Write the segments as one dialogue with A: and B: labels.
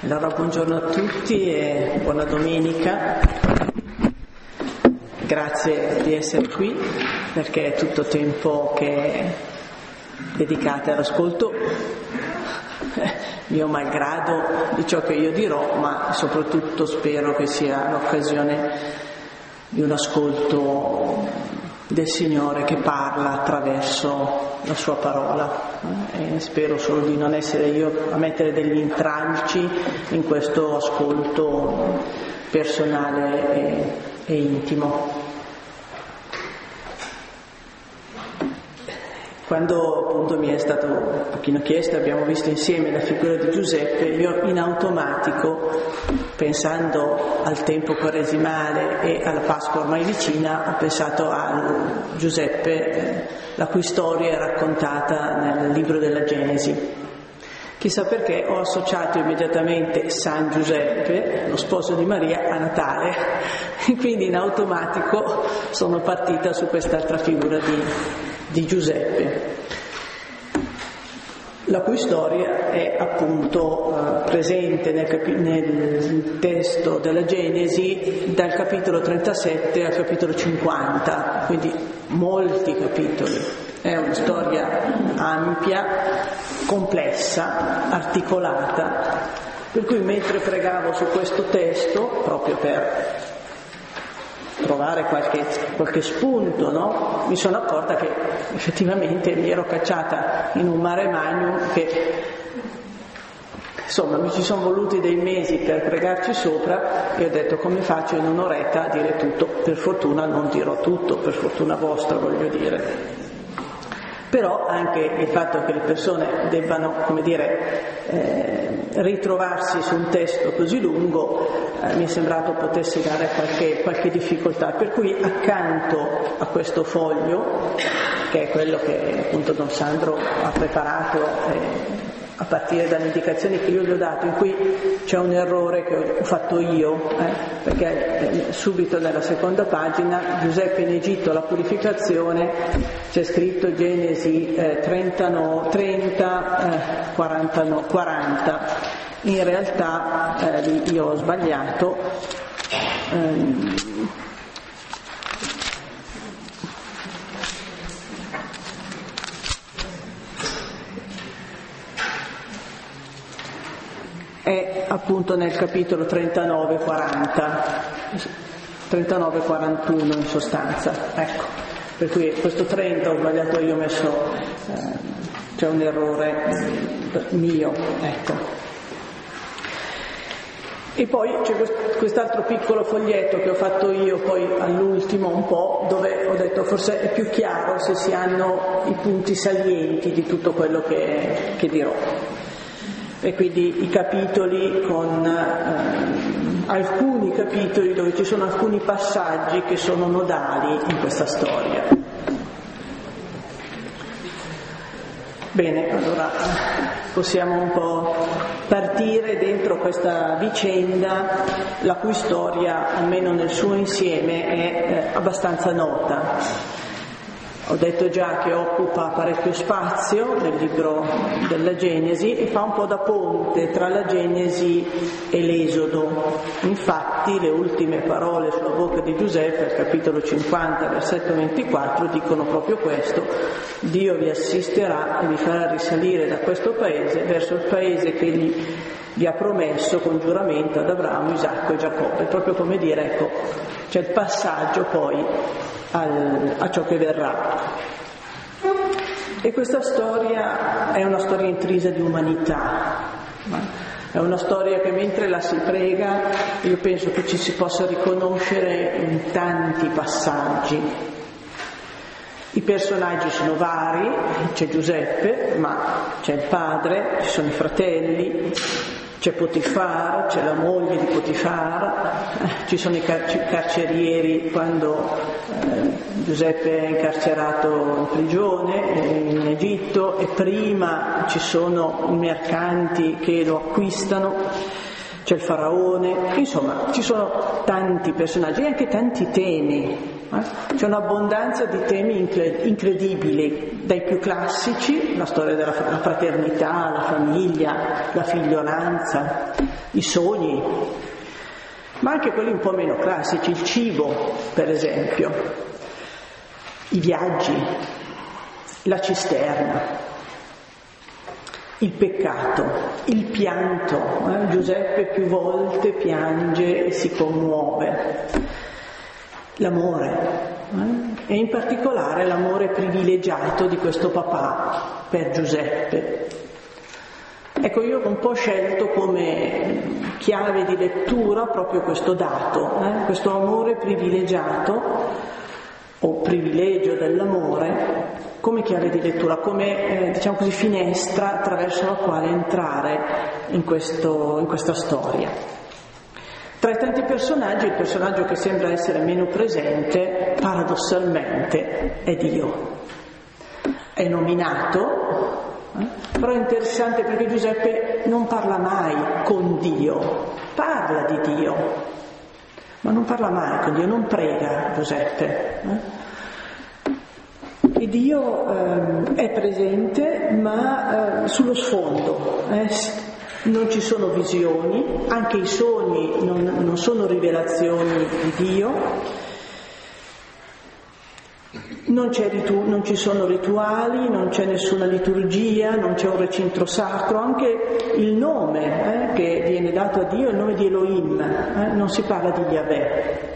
A: Allora, buongiorno a tutti e buona domenica. Grazie di essere qui perché è tutto tempo che dedicate all'ascolto, mio malgrado di ciò che io dirò, ma soprattutto spero che sia l'occasione di un ascolto del Signore che parla attraverso la sua parola e spero solo di non essere io a mettere degli intralci in questo ascolto personale e, e intimo. Quando appunto mi è stato un pochino chiesto, abbiamo visto insieme la figura di Giuseppe, io in automatico, pensando al tempo quaresimale e alla Pasqua ormai vicina, ho pensato a Giuseppe, eh, la cui storia è raccontata nel libro della Genesi. Chissà perché ho associato immediatamente San Giuseppe, lo sposo di Maria, a Natale e quindi in automatico sono partita su quest'altra figura di, di Giuseppe la cui storia è appunto eh, presente nel, capi- nel, testo della Genesi dal capitolo 37 al capitolo 50, quindi molti capitoli. È una storia ampia, complessa, articolata, per cui mentre pregavo su questo testo, proprio per trovare qualche, qualche spunto, no? mi sono accorta che effettivamente mi ero cacciata in un mare magnum che insomma mi ci sono voluti dei mesi per pregarci sopra e ho detto come faccio in un'oretta a dire tutto, per fortuna non dirò tutto, per fortuna vostra voglio dire però anche il fatto che le persone debbano, come dire, eh, ritrovarsi su un testo così lungo eh, mi è sembrato potesse dare qualche, qualche, difficoltà, per cui accanto a questo foglio, che è quello che appunto Don Sandro ha preparato, eh, a partire dalle indicazioni che io gli ho dato, in cui c'è un errore che ho fatto io, eh, perché eh, subito nella seconda pagina Giuseppe in Egitto la purificazione c'è scritto Genesi eh, 30, no, 30 40, no, 40, in realtà eh, io ho sbagliato. Ehm, è appunto nel capitolo 39-40, 39-41 in sostanza, ecco, per cui questo 30 ho sbagliato io, ho messo, eh, c'è un errore mio, ecco. E poi c'è quest'altro piccolo foglietto che ho fatto io poi all'ultimo un po', dove ho detto forse è più chiaro se si hanno i punti salienti di tutto quello che, che dirò e quindi i capitoli con eh, alcuni capitoli dove ci sono alcuni passaggi che sono nodali in questa storia. Bene, allora possiamo un po' partire dentro questa vicenda la cui storia, almeno nel suo insieme, è eh, abbastanza nota. Ho detto già che occupa parecchio spazio nel libro della Genesi e fa un po' da ponte tra la Genesi e l'Esodo. Infatti le ultime parole sulla bocca di Giuseppe, capitolo 50, versetto 24, dicono proprio questo. Dio vi assisterà e vi farà risalire da questo paese verso il paese che gli, gli ha promesso con giuramento ad Abramo, Isacco e Giacobbe. Proprio come dire, ecco, c'è il passaggio poi al, a ciò che verrà. E questa storia è una storia intrisa di umanità, è una storia che mentre la si prega io penso che ci si possa riconoscere in tanti passaggi. I personaggi sono vari, c'è Giuseppe, ma c'è il padre, ci sono i fratelli, c'è Potifar, c'è la moglie di Potifar, ci sono i carcerieri quando eh, Giuseppe è incarcerato in prigione in Egitto e prima ci sono i mercanti che lo acquistano, c'è il faraone, insomma ci sono tanti personaggi e anche tanti temi eh? C'è un'abbondanza di temi incredibili, dai più classici, la storia della fraternità, la famiglia, la figliolanza, i sogni, ma anche quelli un po' meno classici, il cibo, per esempio, i viaggi, la cisterna, il peccato, il pianto. Eh? Giuseppe più volte piange e si commuove l'amore eh? e in particolare l'amore privilegiato di questo papà per Giuseppe. Ecco, io ho un po' scelto come chiave di lettura proprio questo dato, eh? questo amore privilegiato o privilegio dell'amore come chiave di lettura, come eh, diciamo così, finestra attraverso la quale entrare in, questo, in questa storia. Tra i tanti personaggi, il personaggio che sembra essere meno presente, paradossalmente, è Dio. È nominato, eh? però è interessante perché Giuseppe non parla mai con Dio, parla di Dio, ma non parla mai con Dio, non prega Giuseppe. Eh? E Dio eh, è presente ma eh, sullo sfondo, eh? non ci sono visioni, anche i sogni non, non sono rivelazioni di Dio, non, ritu- non, ci sono rituali, non c'è nessuna liturgia, non c'è un recinto sacro, anche il nome eh, che viene dato a Dio è il nome di Elohim, eh, non si parla di Yahweh.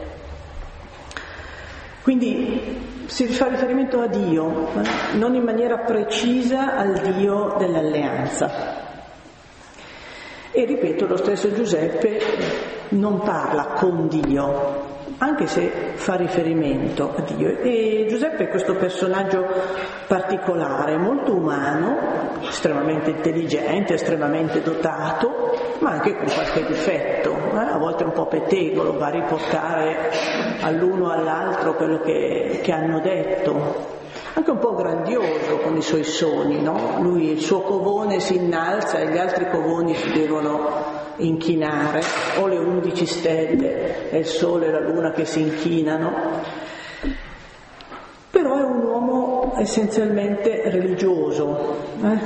A: Quindi si fa riferimento a Dio, eh, non in maniera precisa al Dio dell'alleanza. E ripeto, lo stesso Giuseppe non parla con Dio, anche se fa riferimento a Dio. E Giuseppe è questo personaggio particolare, molto umano, estremamente intelligente, estremamente dotato, ma anche con qualche difetto, eh? a volte un po' pettegolo, va a riportare all'uno o all'altro quello che, che hanno detto anche un po' grandioso con i suoi sogni, no? Lui, il suo covone si innalza e gli altri covoni si devono inchinare, o le undici stelle, è il sole e la luna che si inchinano. Però è un uomo essenzialmente religioso, eh?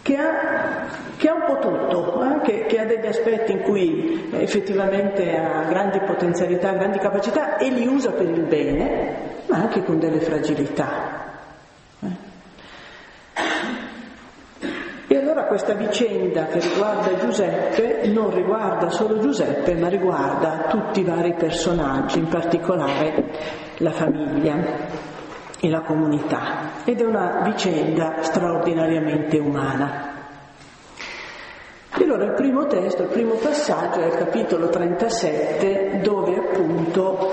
A: che, ha, che, ha, un po' tutto, eh? che, che, ha degli aspetti in cui effettivamente ha grandi potenzialità, grandi capacità e li usa per il bene, ma anche con delle fragilità. E allora questa vicenda che riguarda Giuseppe non riguarda solo Giuseppe, ma riguarda tutti i vari personaggi, in particolare la famiglia e la comunità. Ed è una vicenda straordinariamente umana. E allora il primo testo, il primo passaggio è il capitolo 37 dove appunto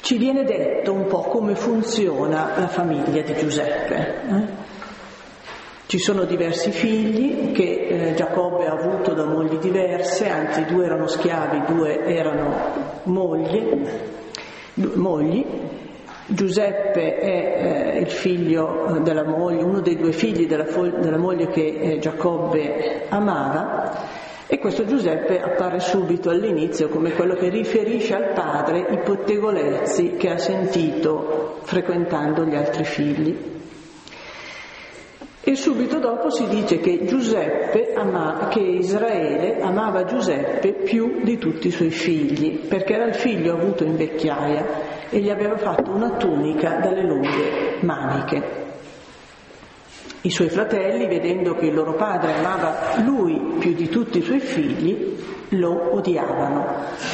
A: ci viene detto un po' come funziona la famiglia di Giuseppe. Eh? Ci sono diversi figli che eh, Giacobbe ha avuto da mogli diverse, anzi due erano schiavi, due erano mogli, mogli. Giuseppe è eh, il figlio eh, della moglie, uno dei due figli della, fo- della moglie che eh, Giacobbe amava e questo Giuseppe appare subito all'inizio come quello che riferisce al padre i pettegolezzi che ha sentito frequentando gli altri figli. E subito dopo si dice che, Giuseppe ama, che Israele amava Giuseppe più di tutti i suoi figli, perché era il figlio avuto in vecchiaia e gli aveva fatto una tunica dalle lunghe maniche. I suoi fratelli, vedendo che il loro padre amava lui più di tutti i suoi figli, lo odiavano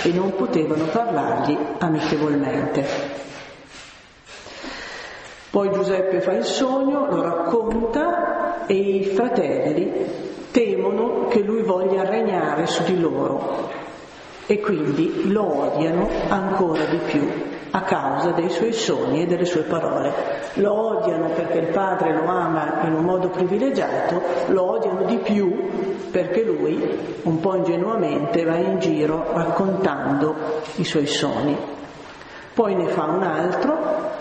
A: e non potevano parlargli amichevolmente. Poi Giuseppe fa il sogno, lo racconta e i fratelli temono che lui voglia regnare su di loro e quindi lo odiano ancora di più a causa dei suoi sogni e delle sue parole. Lo odiano perché il padre lo ama in un modo privilegiato, lo odiano di più perché lui, un po' ingenuamente, va in giro raccontando i suoi sogni. Poi ne fa un altro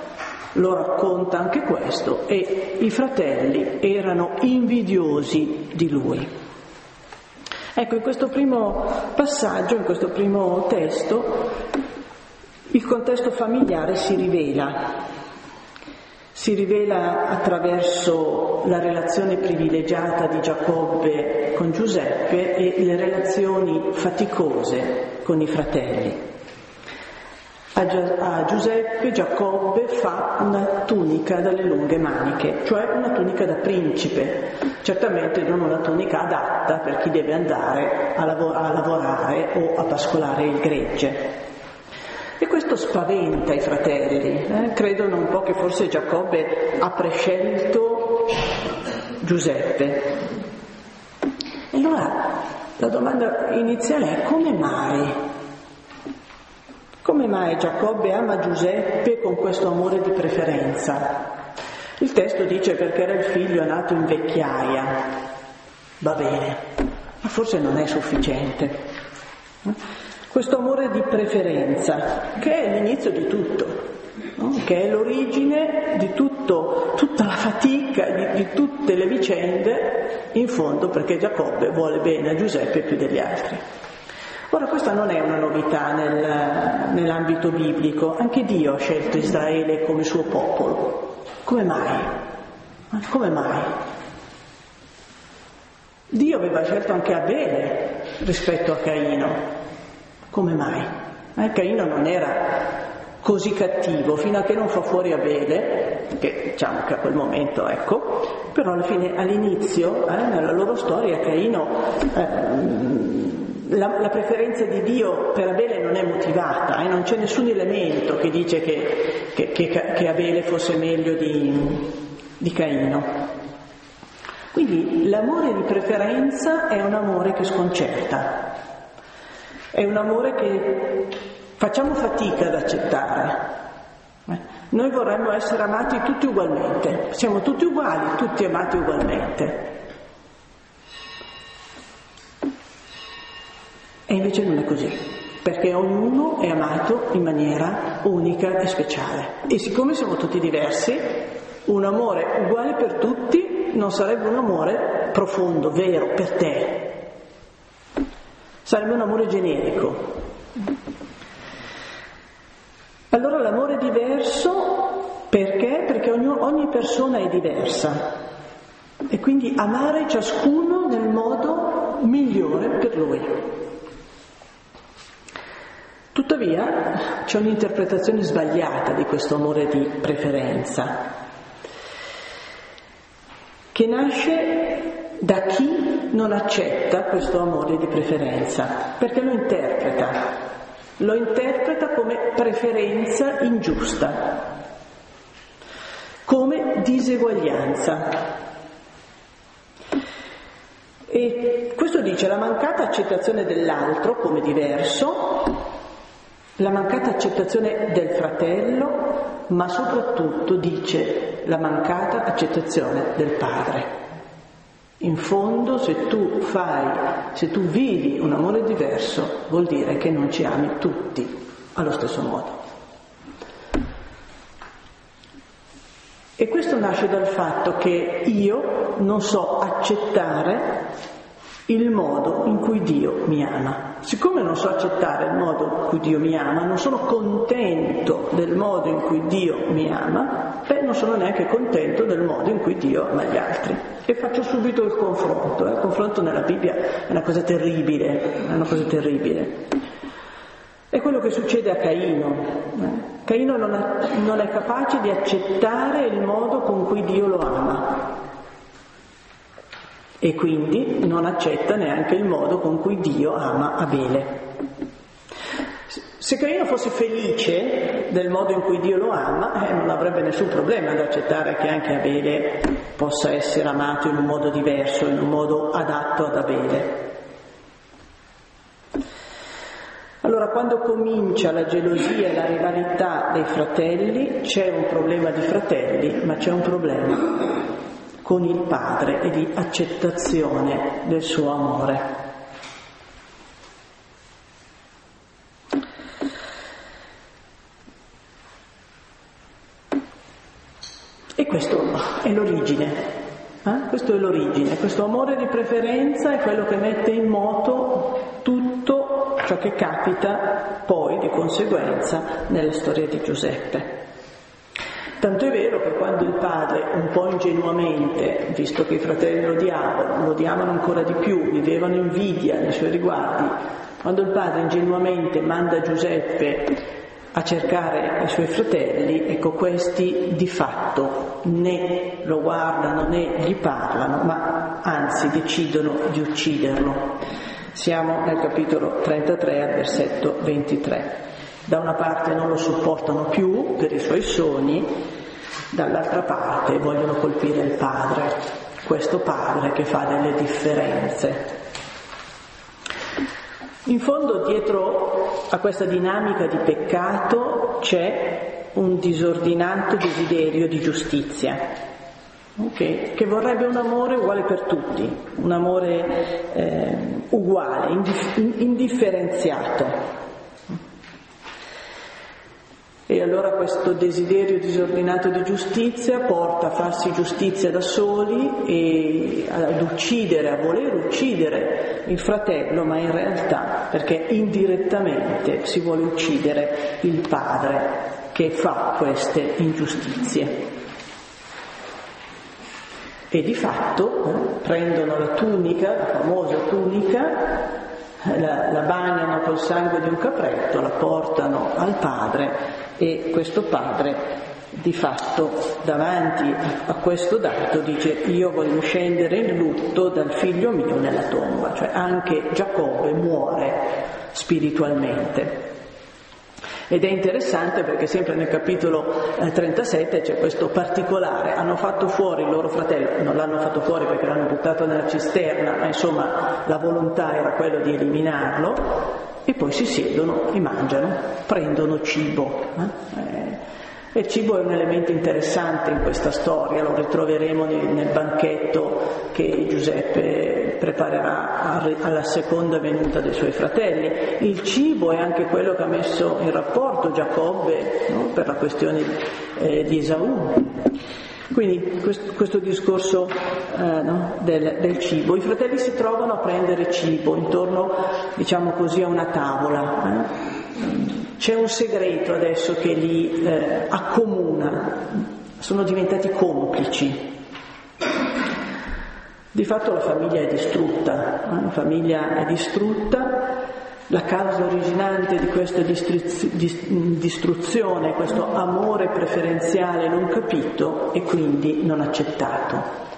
A: lo racconta anche questo, e i fratelli erano invidiosi di lui. Ecco, in questo primo passaggio, in questo primo testo, il contesto familiare si rivela. Si rivela attraverso la relazione privilegiata di Giacobbe con Giuseppe e le relazioni faticose con i fratelli. A Giuseppe Giacobbe fa una tunica dalle lunghe maniche, cioè una tunica da principe, certamente non una tunica adatta per chi deve andare a, lav- a lavorare o a pascolare il gregge. E questo spaventa i fratelli, eh? credono un po' che forse Giacobbe ha prescelto Giuseppe. E allora la domanda iniziale è come mai come mai Giacobbe ama Giuseppe con questo amore di preferenza? Il testo dice perché era il figlio nato in vecchiaia. Va bene, ma forse non è sufficiente. Questo amore di preferenza, che è l'inizio di tutto, che è l'origine di tutto, tutta la fatica, di, di tutte le vicende, in fondo perché Giacobbe vuole bene a Giuseppe più degli altri. Ora questa non è una novità nel, nell'ambito biblico, anche Dio ha scelto Israele come suo popolo. Come mai? Come mai? Dio aveva scelto anche Abele rispetto a Caino. Come mai? Eh, Caino non era così cattivo fino a che non fa fuori Abele, che diciamo che a quel momento ecco, però alla fine, all'inizio, eh, nella loro storia, Caino eh, la, la, preferenza di Dio per Abele non è motivata, eh? non c'è nessun elemento che dice che, che, che, che Abele fosse meglio di, di Caino. Quindi l'amore di preferenza è un amore che sconcerta, è un amore che facciamo fatica ad accettare. Eh? Noi vorremmo essere amati tutti ugualmente, siamo tutti uguali, tutti amati ugualmente. E invece non è così, perché ognuno è amato in maniera unica e speciale. E siccome siamo tutti diversi, un amore uguale per tutti non sarebbe un amore profondo, vero, per te. Sarebbe un amore generico. Allora l'amore è diverso perché? Perché ogni, ogni persona è diversa e quindi amare ciascuno nel modo migliore per lui. Tuttavia c'è un'interpretazione sbagliata di questo amore di preferenza, che nasce da chi non accetta questo amore di preferenza, perché lo interpreta, lo interpreta come preferenza ingiusta, come diseguaglianza. E questo dice la mancata accettazione dell'altro come diverso la mancata accettazione del fratello, ma soprattutto dice la mancata accettazione del padre. In fondo se tu fai, se tu vivi un amore diverso, vuol dire che non ci ami tutti allo stesso modo. E questo nasce dal fatto che io non so accettare il modo in cui Dio mi ama. Siccome non so accettare il modo in cui Dio mi ama, non sono contento del modo in cui Dio mi ama, beh, non sono neanche contento del modo in cui Dio ama gli altri. E faccio subito il confronto. Il confronto nella Bibbia è una cosa terribile, è una cosa terribile. È quello che succede a Caino. Eh? Caino non è, non è capace di accettare il modo con cui Dio lo ama e quindi non accetta neanche il modo con cui Dio ama Abele. Se Caino fosse felice del modo in cui Dio lo ama, eh, non avrebbe nessun problema ad accettare che anche Abele possa essere amato in un modo diverso, in un modo adatto ad Abele. Allora quando comincia la gelosia e la rivalità dei fratelli c'è un problema di fratelli, ma c'è un problema con il Padre e di accettazione del suo amore. E questo è l'origine, eh? questo è l'origine, questo amore di preferenza è quello che mette in moto tutto ciò che capita poi di conseguenza nella storia di Giuseppe. Tanto è vero che quando il padre, un po' ingenuamente, visto che i fratelli lo odiavano, lo odiavano ancora di più, vivevano invidia nei suoi riguardi, quando il padre ingenuamente manda Giuseppe a cercare i suoi fratelli, ecco questi di fatto né lo guardano né gli parlano, ma anzi decidono di ucciderlo. Siamo nel capitolo 33 al versetto 23. Da una parte non lo sopportano più per i suoi sogni, dall'altra parte vogliono colpire il padre, questo padre che fa delle differenze. In fondo dietro a questa dinamica di peccato c'è un disordinato desiderio di giustizia, Okay, che vorrebbe un amore uguale per tutti, un amore eh, uguale, indif- indifferenziato. E allora questo desiderio disordinato di giustizia porta a farsi giustizia da soli e ad uccidere, a voler uccidere il fratello, ma in realtà perché indirettamente si vuole uccidere il padre che fa queste ingiustizie. E di fatto eh, prendono la tunica, la famosa tunica, la, la, bagnano col sangue di un capretto, la portano al padre e questo padre di fatto davanti a questo dato dice io voglio scendere in lutto dal figlio mio nella tomba, cioè anche Giacobbe muore spiritualmente. Ed è interessante perché sempre nel capitolo 37 eh, c'è questo particolare, hanno fatto fuori il loro fratello, non l'hanno fatto fuori perché l'hanno buttato nella cisterna, ma insomma la volontà era quella di eliminarlo, e poi si siedono e mangiano, prendono cibo. Eh? E il cibo è un elemento interessante in questa storia, lo ritroveremo nel, nel banchetto che Giuseppe preparerà alla seconda venuta dei suoi fratelli. Il cibo è anche quello che ha messo in rapporto Giacobbe no? per la questione eh, di Esaù. Quindi questo, questo discorso eh, no, del, del, cibo, i fratelli si trovano a prendere cibo intorno, diciamo così, a una tavola. Eh? C'è un segreto adesso che li eh, accomuna, sono diventati complici. Di fatto la famiglia è distrutta, eh? la famiglia è distrutta, la causa originante di questa distruzione, questo amore preferenziale non capito e quindi non accettato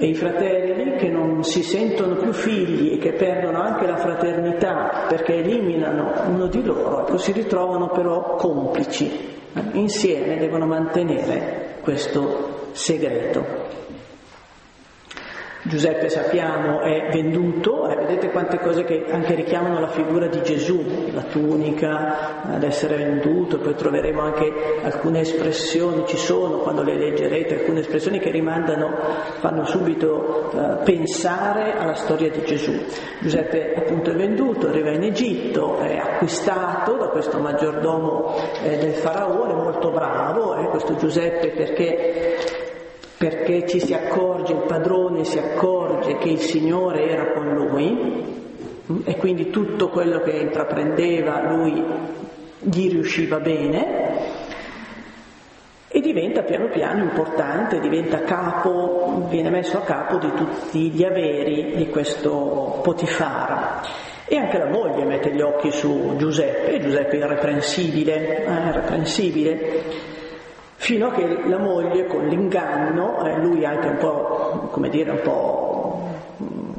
A: e i fratelli che non si sentono più figli e che perdono anche la fraternità perché eliminano uno di loro, ecco, si ritrovano però complici, insieme devono mantenere questo segreto. Giuseppe sappiamo è venduto, eh, vedete quante cose che anche richiamano la figura di Gesù, la tunica, ad essere venduto, poi troveremo anche alcune espressioni, ci sono quando le leggerete, alcune espressioni che rimandano, fanno subito eh, pensare alla storia di Gesù. Giuseppe appunto è venduto, arriva in Egitto, è acquistato da questo maggiordomo eh, del faraone, molto bravo, eh, questo Giuseppe perché perché ci si accorge, il padrone si accorge che il Signore era con lui e quindi tutto quello che intraprendeva lui gli riusciva bene e diventa piano piano importante, diventa capo, viene messo a capo di tutti gli averi di questo Potifara. E anche la moglie mette gli occhi su Giuseppe, Giuseppe è irreprensibile, eh, irreprensibile fino a che la moglie con l'inganno, eh, lui anche un po', come dire, un po' mm,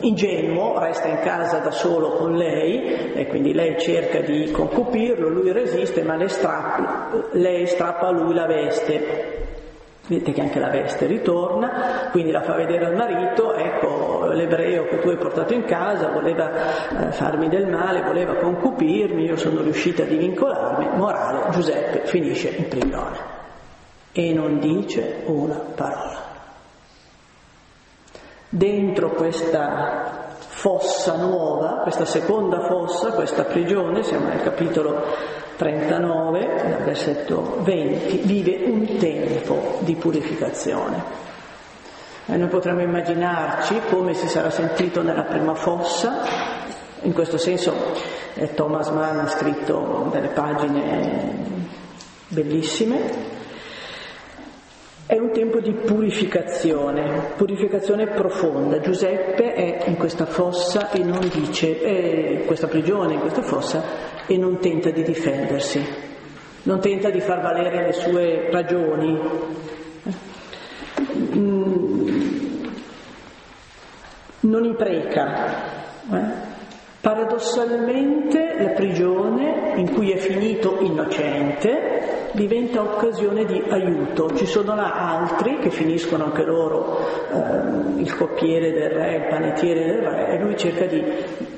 A: ingenuo, resta in casa da solo con lei e quindi lei cerca di concupirlo, lui resiste ma strappa, lei strappa a lui la veste. Vedete che anche la veste ritorna, quindi la fa vedere al marito, ecco l'ebreo che tu hai portato in casa voleva eh, farmi del male, voleva concupirmi, io sono riuscita a divincolarmi, morale, Giuseppe finisce in prigione e non dice una parola. Dentro questa fossa nuova, questa seconda fossa, questa prigione, siamo nel capitolo 39, dal versetto 20, vive un tempo di purificazione. E noi potremmo immaginarci come si sarà sentito nella prima fossa, in questo senso eh, Thomas Mann ha scritto delle pagine bellissime, è un tempo di purificazione, purificazione profonda. Giuseppe è in questa fossa e non dice, è in questa prigione, in questa fossa, e non tenta di difendersi, non tenta di far valere le sue ragioni. Mm. Non impreca. Eh? Paradossalmente la prigione in cui è finito innocente diventa occasione di aiuto. Ci sono là altri che finiscono anche loro, eh, il coppiere del re, il panettiere del re, e lui cerca di,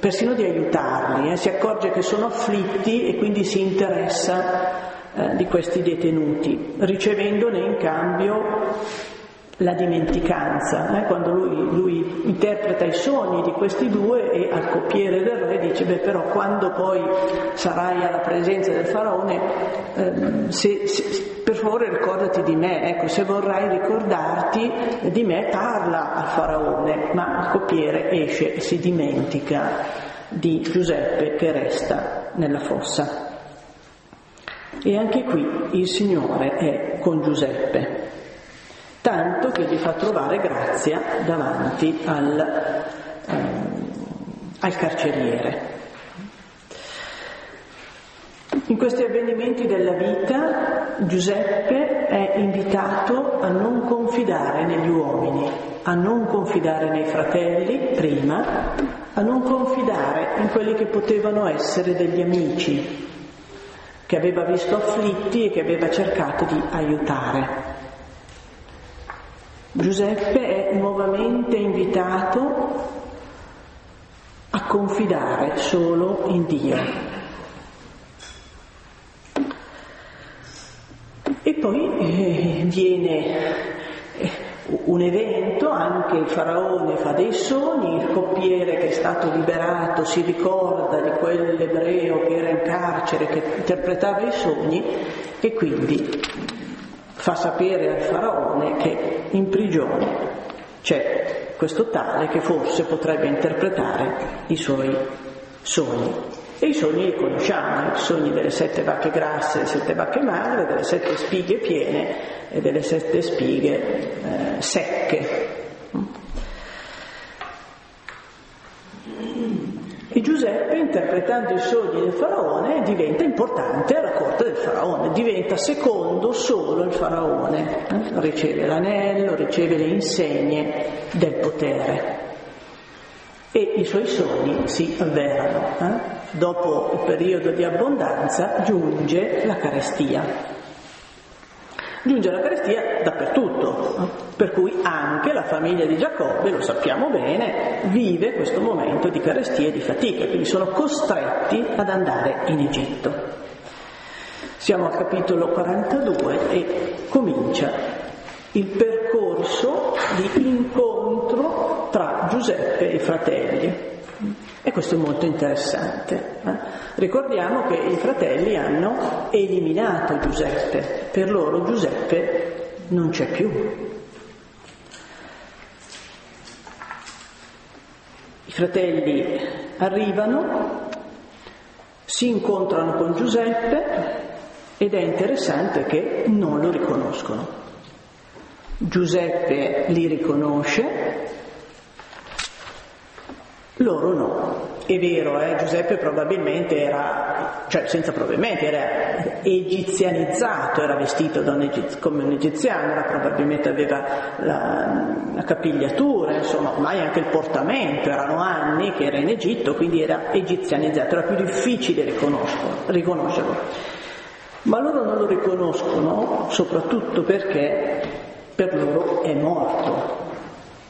A: persino di aiutarli, eh. si accorge che sono afflitti e quindi si interessa eh, di questi detenuti, ricevendone in cambio la dimenticanza, eh? quando lui, lui, interpreta i sogni di questi due e al coppiere del re dice, beh però quando poi sarai alla presenza del faraone, eh, se, se, per favore ricordati di me, ecco, se vorrai ricordarti di me parla al faraone, ma il coppiere esce e si dimentica di Giuseppe che resta nella fossa. E anche qui il Signore è con Giuseppe tanto che gli fa trovare grazia davanti al, ehm, al carceriere. In questi avvenimenti della vita Giuseppe è invitato a non confidare negli uomini, a non confidare nei fratelli prima, a non confidare in quelli che potevano essere degli amici, che aveva visto afflitti e che aveva cercato di aiutare. Giuseppe è nuovamente invitato a confidare solo in Dio. E poi eh, viene eh, un evento, anche il faraone fa dei sogni, il coppiere che è stato liberato si ricorda di quell'ebreo che era in carcere, che interpretava i sogni e quindi fa sapere al faraone che in prigione c'è questo tale che forse potrebbe interpretare i suoi sogni. E i sogni li conosciamo, i sogni delle sette vacche grasse e sette vacche magre, delle sette spighe piene e delle sette spighe eh, secche. Giuseppe, interpretando i sogni del faraone, diventa importante alla corte del faraone, diventa secondo solo il faraone, riceve l'anello, riceve le insegne del potere. E i suoi sogni si avverano. Eh? Dopo il periodo di abbondanza giunge la carestia. Giunge la carestia dappertutto, per cui anche la famiglia di Giacobbe, lo sappiamo bene, vive questo momento di carestia e di fatica, quindi sono costretti ad andare in Egitto. Siamo al capitolo 42 e comincia il percorso di incontro tra Giuseppe e i fratelli. E questo è molto interessante. Eh? Ricordiamo che i fratelli hanno eliminato Giuseppe, per loro Giuseppe non c'è più. I fratelli arrivano, si incontrano con Giuseppe ed è interessante che non lo riconoscono. Giuseppe li riconosce, loro no. È vero, eh, Giuseppe probabilmente era, cioè senza probabilmente, era egizianizzato, era vestito un egiz- come un egiziano, probabilmente aveva la, la, capigliatura, insomma, ormai anche il portamento, erano anni che era in Egitto, quindi era egizianizzato, era più difficile riconoscerlo. Ma loro non lo riconoscono soprattutto perché per loro è morto,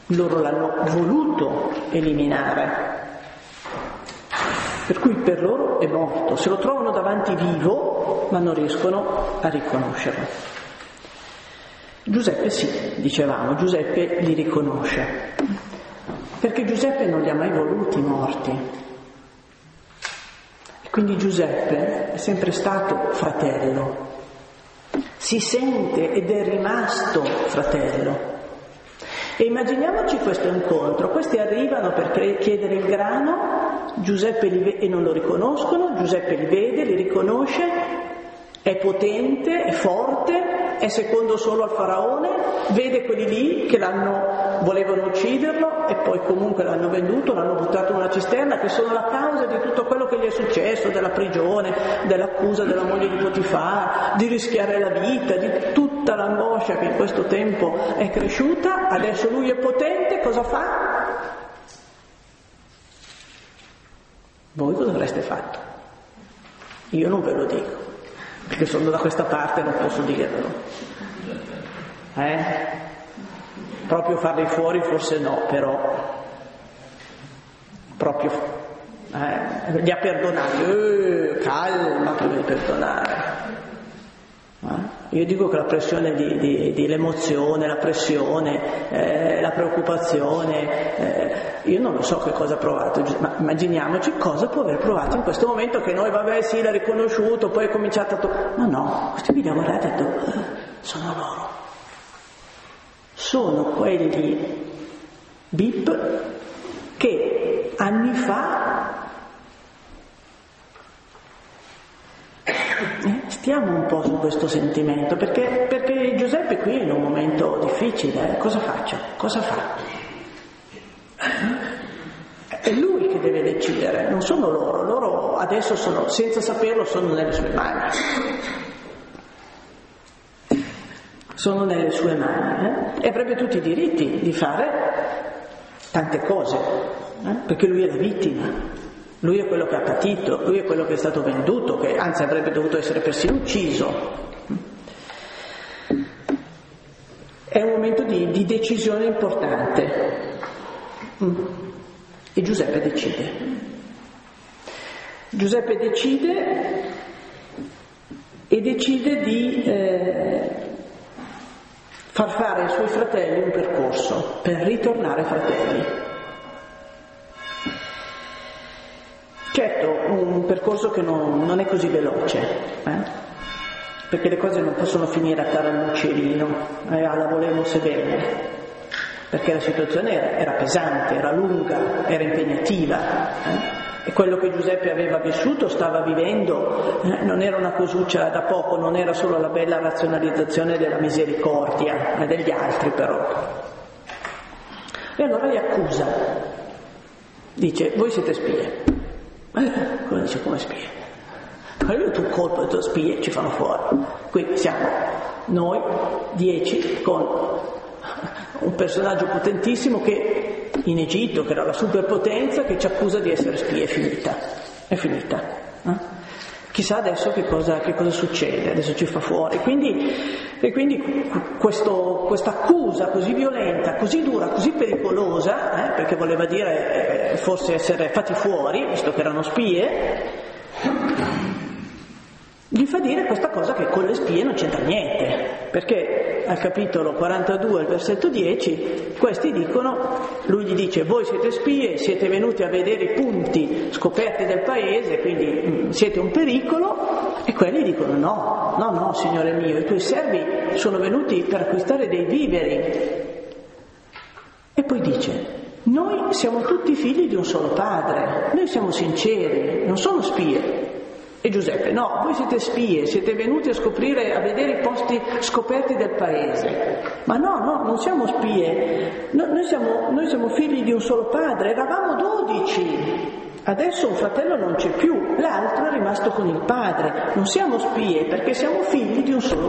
A: loro l'hanno voluto eliminare. Per cui per loro è morto, se lo trovano davanti vivo, ma non riescono a riconoscerlo. Giuseppe sì, dicevamo, Giuseppe li riconosce, perché Giuseppe non li ha mai voluti morti. Quindi Giuseppe è sempre stato fratello, si sente ed è rimasto fratello. E immaginiamoci questo incontro, questi arrivano per chiedere il grano, Giuseppe li ve- e non lo riconoscono, Giuseppe li vede, li riconosce, è potente, è forte, è secondo solo al faraone, vede quelli lì che l'hanno, volevano ucciderlo e poi comunque l'hanno venduto, l'hanno buttato in una cisterna, che sono la causa di tutto quello che gli è successo, della prigione, dell'accusa della moglie di Potifar, di rischiare la vita, di tutta l'angoscia che in questo tempo è cresciuta, adesso lui è potente, cosa fa? Voi cosa avreste fatto? Io non ve lo dico, perché sono da questa parte non posso dirvelo. Eh? Proprio farli fuori forse no, però proprio eh, li ha perdonati, eh, calma che devi perdonare. Io dico che la pressione di, di, di l'emozione, la pressione, eh, la preoccupazione, eh, io non lo so che cosa ha provato, ma immaginiamoci cosa può aver provato in questo momento che noi, vabbè sì, l'ha riconosciuto, poi è cominciato a... To- no, no, questi mi ha guardato e ha detto, eh, sono loro. Sono quegli bip che anni fa eh, stiamo un po' su questo sentimento perché, perché Giuseppe qui è in un momento difficile, eh? cosa faccio? Cosa fa? È lui che deve decidere, non sono loro, loro adesso sono, senza saperlo, sono nelle sue mani. Sono nelle sue mani eh? e avrebbe tutti i diritti di fare tante cose, eh? perché lui è la vittima, lui è quello che ha patito, lui è quello che è stato venduto, che anzi avrebbe dovuto essere persino ucciso. È un momento di, di decisione importante. E Giuseppe decide. Giuseppe decide e decide di eh, far fare ai suoi fratelli un percorso per ritornare fratelli. Certo, un percorso che non, non è così veloce, eh? perché le cose non possono finire a Taralluccerino, eh, alla volemo bene, perché la situazione era, era, pesante, era lunga, era impegnativa. Eh? E quello che Giuseppe aveva vissuto, stava vivendo, eh, non era una cosuccia da poco, non era solo la bella razionalizzazione della misericordia eh, degli altri però. E allora li accusa, dice, voi siete spie. Eh, cosa dice come spie? Allora tu colpo le tue spie ci fanno fuori. Qui siamo noi, dieci, con un personaggio potentissimo che in Egitto, che era la superpotenza, che ci accusa di essere spie, è finita, è finita. Eh? Chissà adesso che cosa, che cosa, succede, adesso ci fa fuori. Quindi, e quindi questa accusa così violenta, così dura, così pericolosa, eh, perché voleva dire eh, forse essere fatti fuori, visto che erano spie, gli fa dire questa cosa che con le spie non c'entra niente, perché al capitolo 42, al versetto 10, questi dicono, lui gli dice, voi siete spie, siete venuti a vedere i punti scoperti del paese, quindi mm, siete un pericolo, e quelli dicono no, no, no, Signore mio, i tuoi servi sono venuti per acquistare dei viveri. E poi dice, noi siamo tutti figli di un solo padre, noi siamo sinceri, non sono spie. E Giuseppe, no, voi siete spie, siete venuti a scoprire, a vedere i posti scoperti del paese. Ma no, no, non siamo spie, no, noi, siamo, noi siamo figli di un solo padre, eravamo dodici. Adesso un fratello non c'è più, l'altro è rimasto con il padre. Non siamo spie perché siamo figli di un solo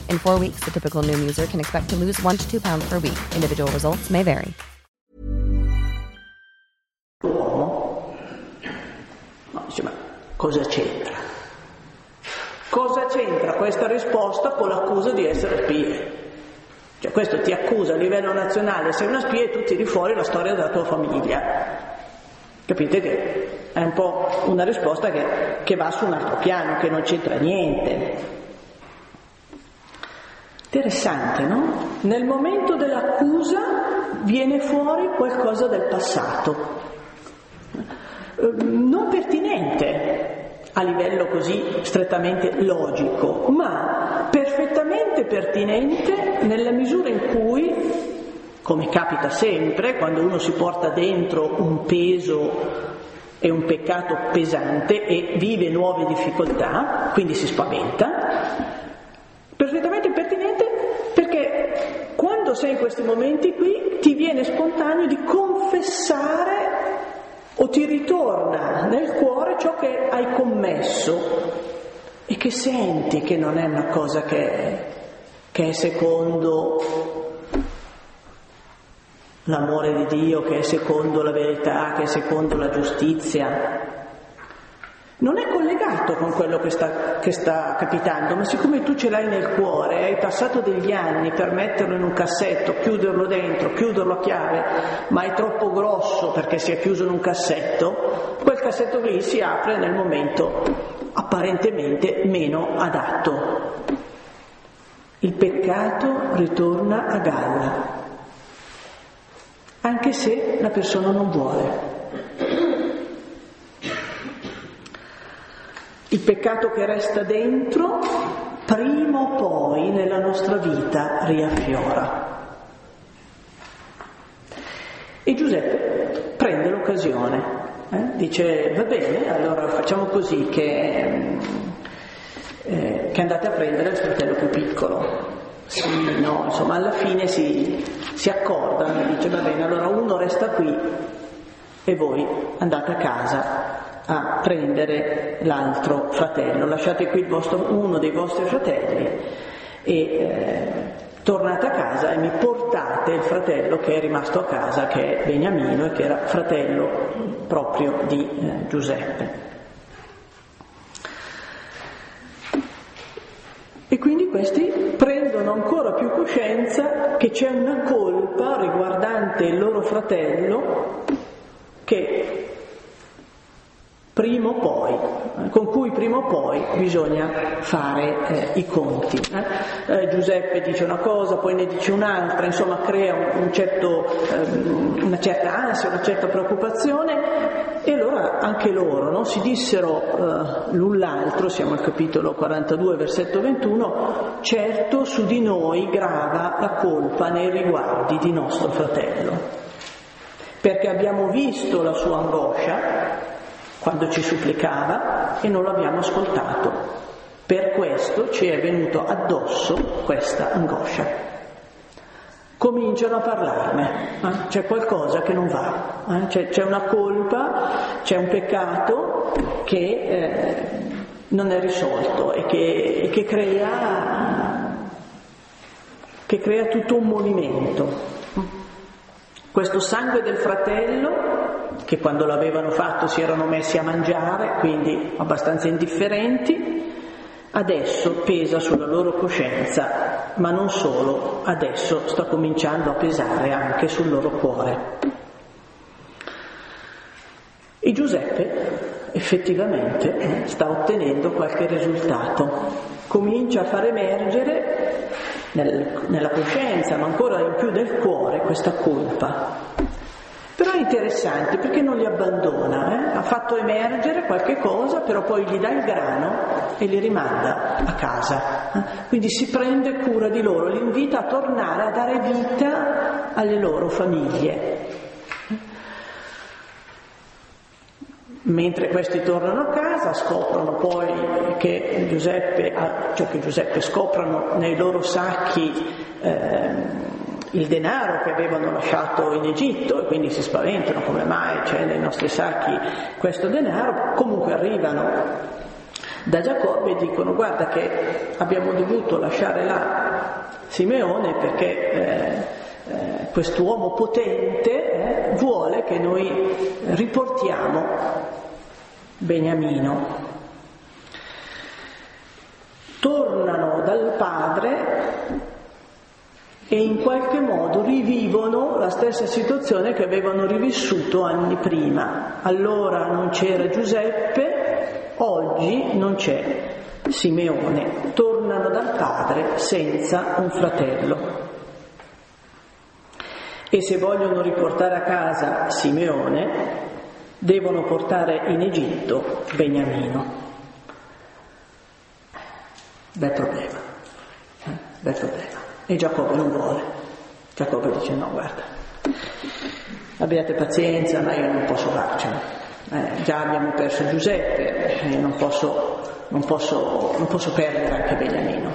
B: In four weeks, the typical Noom user can expect to lose one to two pounds per week. Individual results may vary.
A: Uomo? No, dice, ma cosa c'entra? Cosa c'entra questa risposta con l'accusa di essere spie? Cioè questo ti accusa a livello nazionale, sei una spia e tu tiri fuori la storia della tua famiglia. Capite che è un po' una risposta che, che va su un altro piano, che non c'entra niente. Interessante, no? Nel momento dell'accusa viene fuori qualcosa del passato, ehm, non pertinente a livello così strettamente logico, ma perfettamente pertinente nella misura in cui come capita sempre quando uno si porta dentro un peso e un peccato pesante e vive nuove difficoltà, quindi si spaventa, perfettamente pertinente perché quando sei in questi momenti qui ti viene spontaneo di confessare o ti ritorna nel cuore ciò che hai commesso e che senti che non è una cosa che, che è secondo l'amore di Dio, che è secondo la verità, che è secondo la giustizia. Non è collegato con quello che sta, che sta capitando, ma siccome tu ce l'hai nel cuore, hai passato degli anni per metterlo in un cassetto, chiuderlo dentro, chiuderlo a chiave, ma è troppo grosso perché sia chiuso in un cassetto, quel cassetto lì si apre nel momento apparentemente meno adatto. Il peccato ritorna a galla anche se la persona non vuole. Il peccato che resta dentro, prima o poi nella nostra vita riaffiora. E Giuseppe prende l'occasione, eh? dice va bene, allora facciamo così che, eh, che andate a prendere il fratello più piccolo, sì, no, insomma alla fine si, si accordano e dice va bene, allora uno resta qui e voi andate a casa a prendere l'altro fratello, lasciate qui vostro, uno dei vostri fratelli e eh, tornate a casa e mi portate il fratello che è rimasto a casa, che è Beniamino e che era fratello proprio di eh, Giuseppe. E quindi questi prendono ancora più coscienza che c'è una colpa riguardante il loro fratello che prima o poi, eh, con cui prima o poi bisogna fare eh, i conti. Eh? Eh, Giuseppe dice una cosa, poi ne dice un'altra, insomma crea un, un certo, ehm, una certa ansia, una certa preoccupazione e allora anche loro no? si dissero eh, l'un l'altro, siamo al capitolo 42, versetto 21, certo su di noi grava la colpa nei riguardi di nostro fratello perché abbiamo visto la sua angoscia quando ci supplicava e non l'abbiamo ascoltato. Per questo ci è venuto addosso questa angoscia. Cominciano a parlarne, eh? c'è qualcosa che non va, eh? c'è, c'è, una colpa, c'è un peccato che eh, non è risolto e che, che, crea, che crea tutto un movimento. Questo sangue del fratello, che quando l'avevano fatto si erano messi a mangiare, quindi abbastanza indifferenti, adesso pesa sulla loro coscienza, ma non solo, adesso sta cominciando a pesare anche sul loro cuore. E Giuseppe effettivamente sta ottenendo qualche risultato, comincia a far emergere nel, nella coscienza, ma ancora in più nel cuore, questa colpa. Però è interessante perché non li abbandona, eh? ha fatto emergere qualche cosa, però poi gli dà il grano e li rimanda a casa. Eh? Quindi si prende cura di loro, li invita a tornare a dare vita alle loro famiglie. Mentre questi tornano a casa scoprono poi che Giuseppe, cioè che Giuseppe scoprono nei loro sacchi eh, il denaro che avevano lasciato in Egitto e quindi si spaventano come mai c'è nei nostri sacchi questo denaro, comunque arrivano da Giacobbe e dicono guarda che abbiamo dovuto lasciare là Simeone perché eh, eh, quest'uomo potente eh, vuole che noi riportiamo Beniamino. Tornano dal padre e in qualche modo rivivono la stessa situazione che avevano rivissuto anni prima. Allora non c'era Giuseppe, oggi non c'è Simeone. Tornano dal padre senza un fratello. E se vogliono riportare a casa Simeone, devono portare in Egitto Beniamino. Bel problema, eh? bel problema. E Giacobbe non vuole. Giacobbe dice no, guarda, abbiate pazienza, ma io non posso farcela. Eh, già abbiamo perso Giuseppe, eh, non, posso, non, posso, non posso perdere anche Beniamino,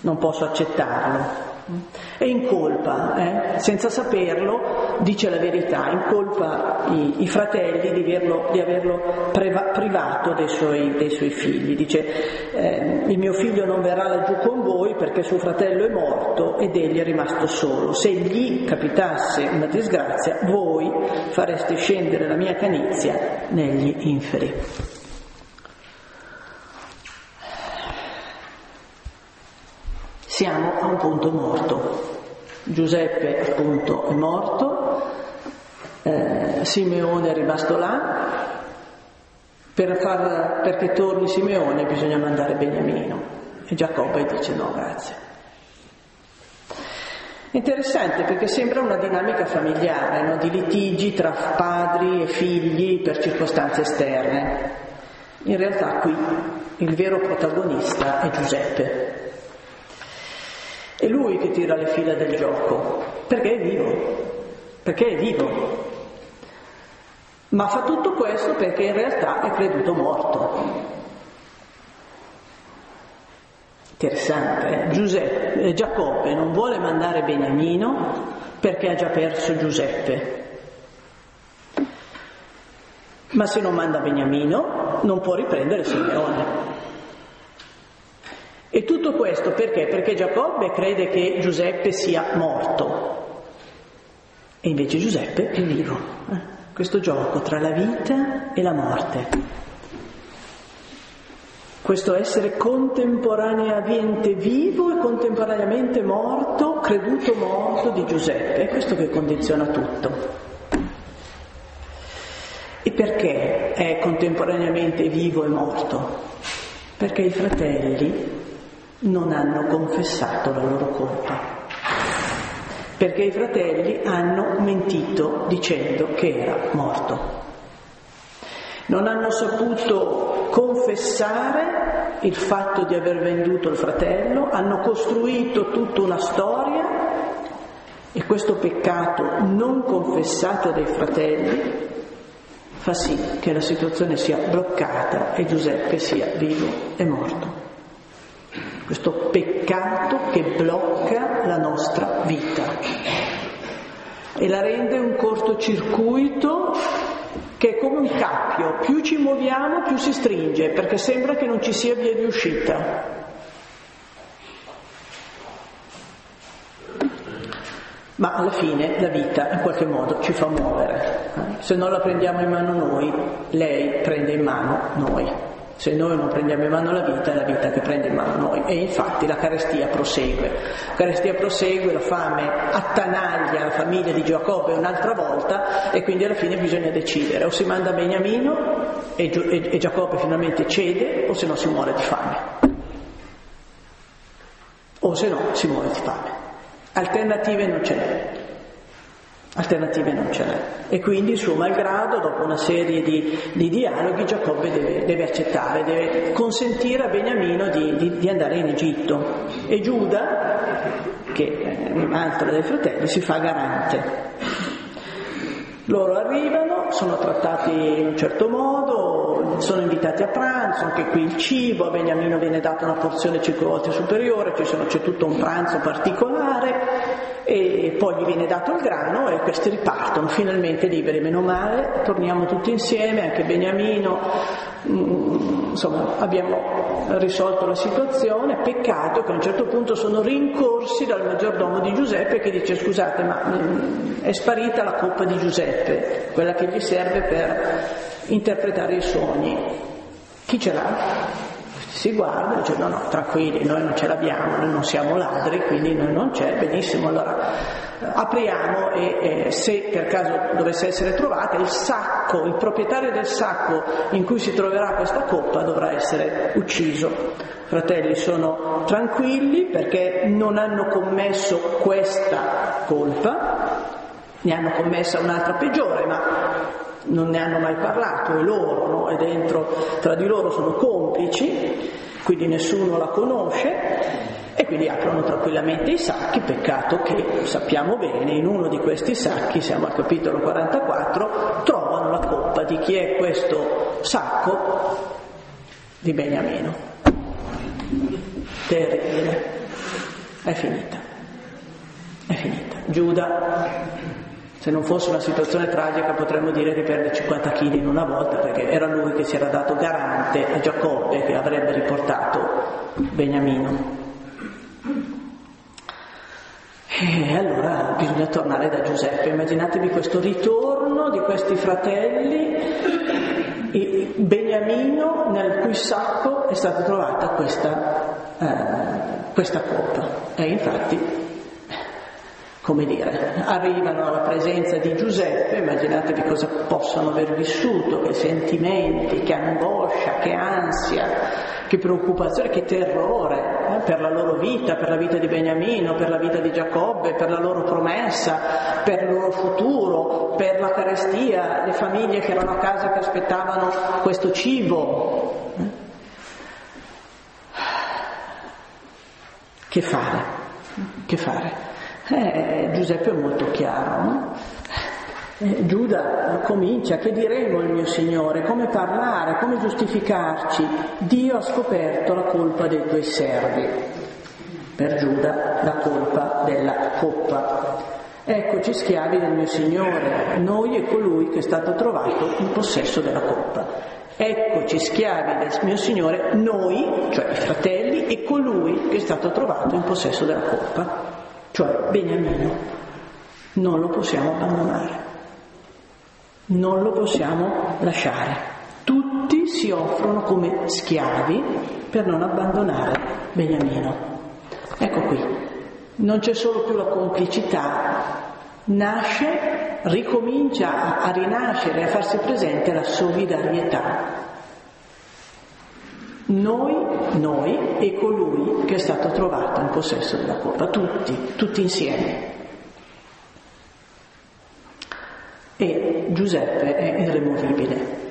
A: non posso accettarlo. È in colpa, eh? senza saperlo, dice la verità, in colpa i, i fratelli di averlo, di averlo preva, privato dei suoi, dei suoi, figli. Dice, eh, il mio figlio non verrà laggiù con voi perché suo fratello è morto ed egli è rimasto solo. Se gli capitasse una disgrazia, voi fareste scendere la mia canizia negli inferi. Siamo a un punto morto. Giuseppe appunto è morto, eh, Simeone è rimasto là, per far, perché torni Simeone bisogna mandare Beniamino. E Giacobbe dice no, grazie. Interessante perché sembra una dinamica familiare, no? di litigi tra padri e figli per circostanze esterne. In realtà qui il vero protagonista è Giuseppe. È lui che tira le fila del gioco, perché è vivo, perché è vivo. Ma fa tutto questo perché in realtà è creduto morto. Interessante, eh? Giuseppe, eh, Giacobbe non vuole mandare Beniamino perché ha già perso Giuseppe. Ma se non manda Beniamino non può riprendere Simeone. E tutto questo perché? Perché Giacobbe crede che Giuseppe sia morto e invece Giuseppe è vivo. Eh? Questo gioco tra la vita e la morte. Questo essere contemporaneamente vivo e contemporaneamente morto, creduto morto di Giuseppe, è questo che condiziona tutto. E perché? è contemporaneamente vivo e morto? Perché i fratelli non hanno confessato la loro colpa. Perché i fratelli hanno mentito dicendo che era morto. Non hanno saputo confessare il fatto di aver venduto il fratello, hanno costruito tutta una storia e questo peccato non confessato dai fratelli fa sì che la situazione sia bloccata e Giuseppe sia vivo e morto questo peccato che blocca la nostra vita e la rende un cortocircuito che è come un cappio, più ci muoviamo più si stringe perché sembra che non ci sia via di uscita. Ma alla fine la vita in qualche modo ci fa muovere. Se non la prendiamo in mano noi, lei prende in mano noi. Se noi non prendiamo in mano la vita, è la vita che prende in mano noi. E infatti la carestia prosegue. La carestia prosegue, la fame attanaglia la famiglia di Giacobbe un'altra volta e quindi alla fine bisogna decidere. O si manda Beniamino e, e, e Giacobbe finalmente cede o se no si muore di fame. O se no si muore di fame. Alternative non ce n'è alternative non ce n'è. E quindi suo malgrado, dopo una serie di, di dialoghi, Giacobbe deve, deve, accettare, deve consentire a Beniamino di, di, di, andare in Egitto. E Giuda, che è un altro dei fratelli, si fa garante. Loro arrivano, sono trattati in un certo modo, sono invitati a pranzo, anche qui il cibo, a Beniamino viene data una porzione cinque volte superiore, sono, c'è tutto un pranzo particolare e poi gli viene dato il grano e questi ripartono. Finalmente liberi, meno male, torniamo tutti insieme, anche Beniamino, mm, insomma abbiamo risolto la situazione, peccato che a un certo punto sono rincorsi dal maggiordomo di Giuseppe che dice scusate ma mm, è sparita la coppa di Giuseppe, quella che gli serve per interpretare i sogni, chi ce l'ha? Si guarda e dice no no tranquilli noi non ce l'abbiamo noi non siamo ladri quindi noi non c'è benissimo allora eh, apriamo e eh, se per caso dovesse essere trovata il sacco il proprietario del sacco in cui si troverà questa coppa dovrà essere ucciso. Fratelli sono tranquilli perché non hanno commesso questa colpa ne hanno commessa un'altra peggiore ma non ne hanno mai parlato, è loro, no? e dentro tra di loro sono complici, quindi nessuno la conosce e quindi aprono tranquillamente i sacchi, peccato che sappiamo bene, in uno di questi sacchi, siamo al capitolo 44, trovano la coppa di chi è questo sacco di Beniamino. Terribile, è finita, è finita. Giuda se non fosse una situazione tragica potremmo dire che perde 50 kg in una volta perché era lui che si era dato garante a Giacobbe che avrebbe riportato Beniamino. E allora bisogna tornare da Giuseppe, immaginatevi questo ritorno di questi fratelli, Beniamino nel cui sacco è stata trovata questa, eh, questa coppa. E infatti come dire, arrivano alla presenza di Giuseppe, immaginatevi cosa possono aver vissuto, che sentimenti, che angoscia, che ansia, che preoccupazione, che terrore eh, per la loro vita, per la vita di Beniamino, per la vita di Giacobbe, per la loro promessa, per il loro futuro, per la carestia, le famiglie che erano a casa che aspettavano questo cibo. Eh. Che fare? Che fare? Eh, Giuseppe è molto chiaro, no? Eh, Giuda comincia, che diremo al mio Signore? Come parlare? Come giustificarci? Dio ha scoperto la colpa dei tuoi servi. Per Giuda la colpa della coppa. Eccoci schiavi del mio Signore, noi e colui che è stato trovato in possesso della coppa. Eccoci schiavi del mio Signore, noi, cioè i fratelli, e colui che è stato trovato in possesso della coppa cioè Beniamino, non lo possiamo abbandonare, non lo possiamo lasciare. Tutti si offrono come schiavi per non abbandonare Beniamino. Ecco qui, non c'è solo più la complicità, nasce ricomincia a rinascere, a farsi presente la solidarietà. Noi, noi e colui che è stato trovato in possesso della colpa, tutti, tutti insieme. E Giuseppe è irremovibile.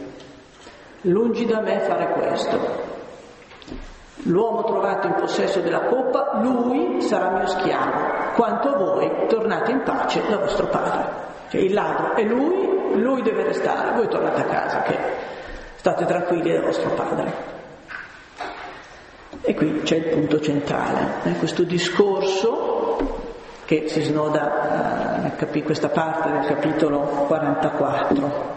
A: Lungi da me fare questo. L'uomo trovato in possesso della coppa, lui sarà mio schiavo, quanto voi tornate in pace da vostro padre. Cioè il ladro è lui, lui deve restare, voi tornate a casa che state tranquilli da vostro padre. Qui c'è il punto centrale, eh, questo discorso che si snoda eh, capi- questa parte del capitolo 44,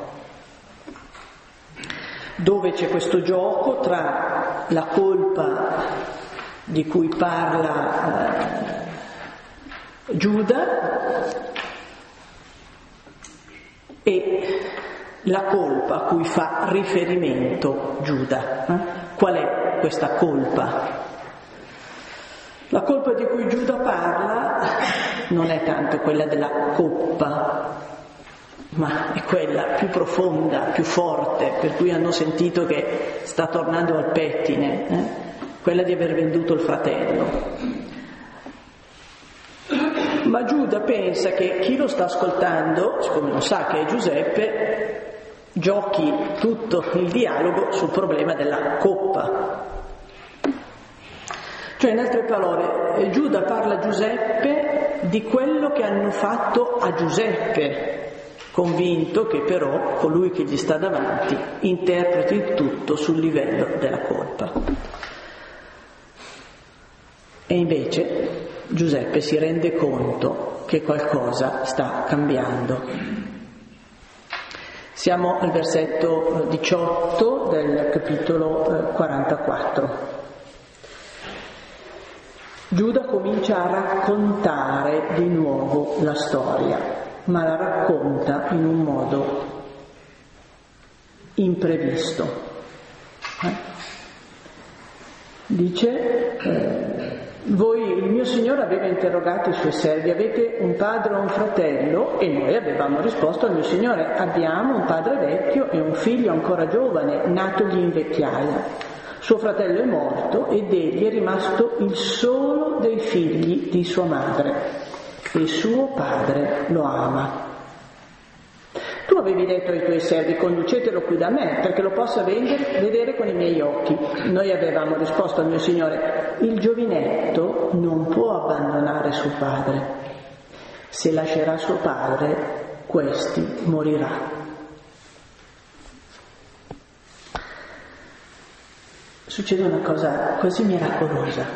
A: dove c'è questo gioco tra la colpa di cui parla eh, Giuda e la colpa a cui fa riferimento Giuda. Eh? Qual è questa colpa? La colpa di cui Giuda parla non è tanto quella della coppa, ma è quella più profonda, più forte, per cui hanno sentito che sta tornando al pettine, eh? quella di aver venduto il fratello. Ma Giuda pensa che chi lo sta ascoltando, siccome non sa che è Giuseppe, giochi tutto il dialogo sul problema della coppa. Cioè, in altre parole, Giuda parla a Giuseppe di quello che hanno fatto a Giuseppe, convinto che però colui che gli sta davanti interpreti il tutto sul livello della colpa. E invece Giuseppe si rende conto che qualcosa sta cambiando. Siamo al versetto 18 del capitolo 44. Giuda comincia a raccontare di nuovo la storia, ma la racconta in un modo imprevisto. Eh? Dice, eh, voi, il mio Signore aveva interrogato i suoi servi, avete un padre o un fratello? E noi avevamo risposto al mio Signore, abbiamo un padre vecchio e un figlio ancora giovane, natogli in vecchiaia. Suo fratello è morto ed egli è rimasto il solo dei figli di sua madre e suo padre lo ama. Tu avevi detto ai tuoi servi conducetelo qui da me perché lo possa vendere, vedere con i miei occhi. Noi avevamo risposto al mio Signore, il giovinetto non può abbandonare suo padre. Se lascerà suo padre, questi morirà. Succede una cosa così miracolosa.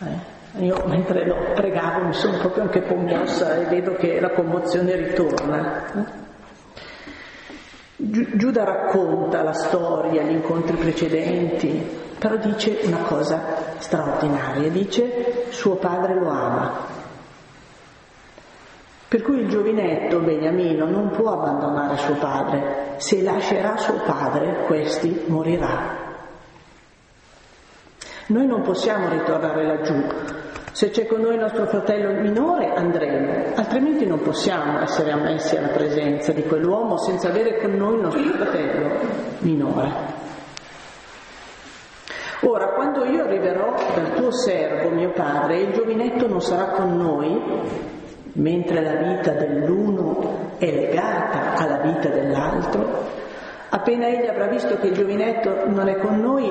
A: Eh? Io mentre lo pregavo mi sono proprio anche commossa e vedo che la commozione ritorna. Eh? Giuda racconta la storia, gli incontri precedenti, però dice una cosa straordinaria, dice suo padre lo ama. Per cui il giovinetto Beniamino non può abbandonare suo padre, se lascerà suo padre questi morirà. Noi non possiamo ritornare laggiù, se c'è con noi il nostro fratello minore andremo, altrimenti non possiamo essere ammessi alla presenza di quell'uomo senza avere con noi il nostro fratello minore. Ora, quando io arriverò dal tuo servo, mio padre, il giovinetto non sarà con noi, mentre la vita dell'uno è legata alla vita dell'altro, Appena egli avrà visto che il giovinetto non è con noi,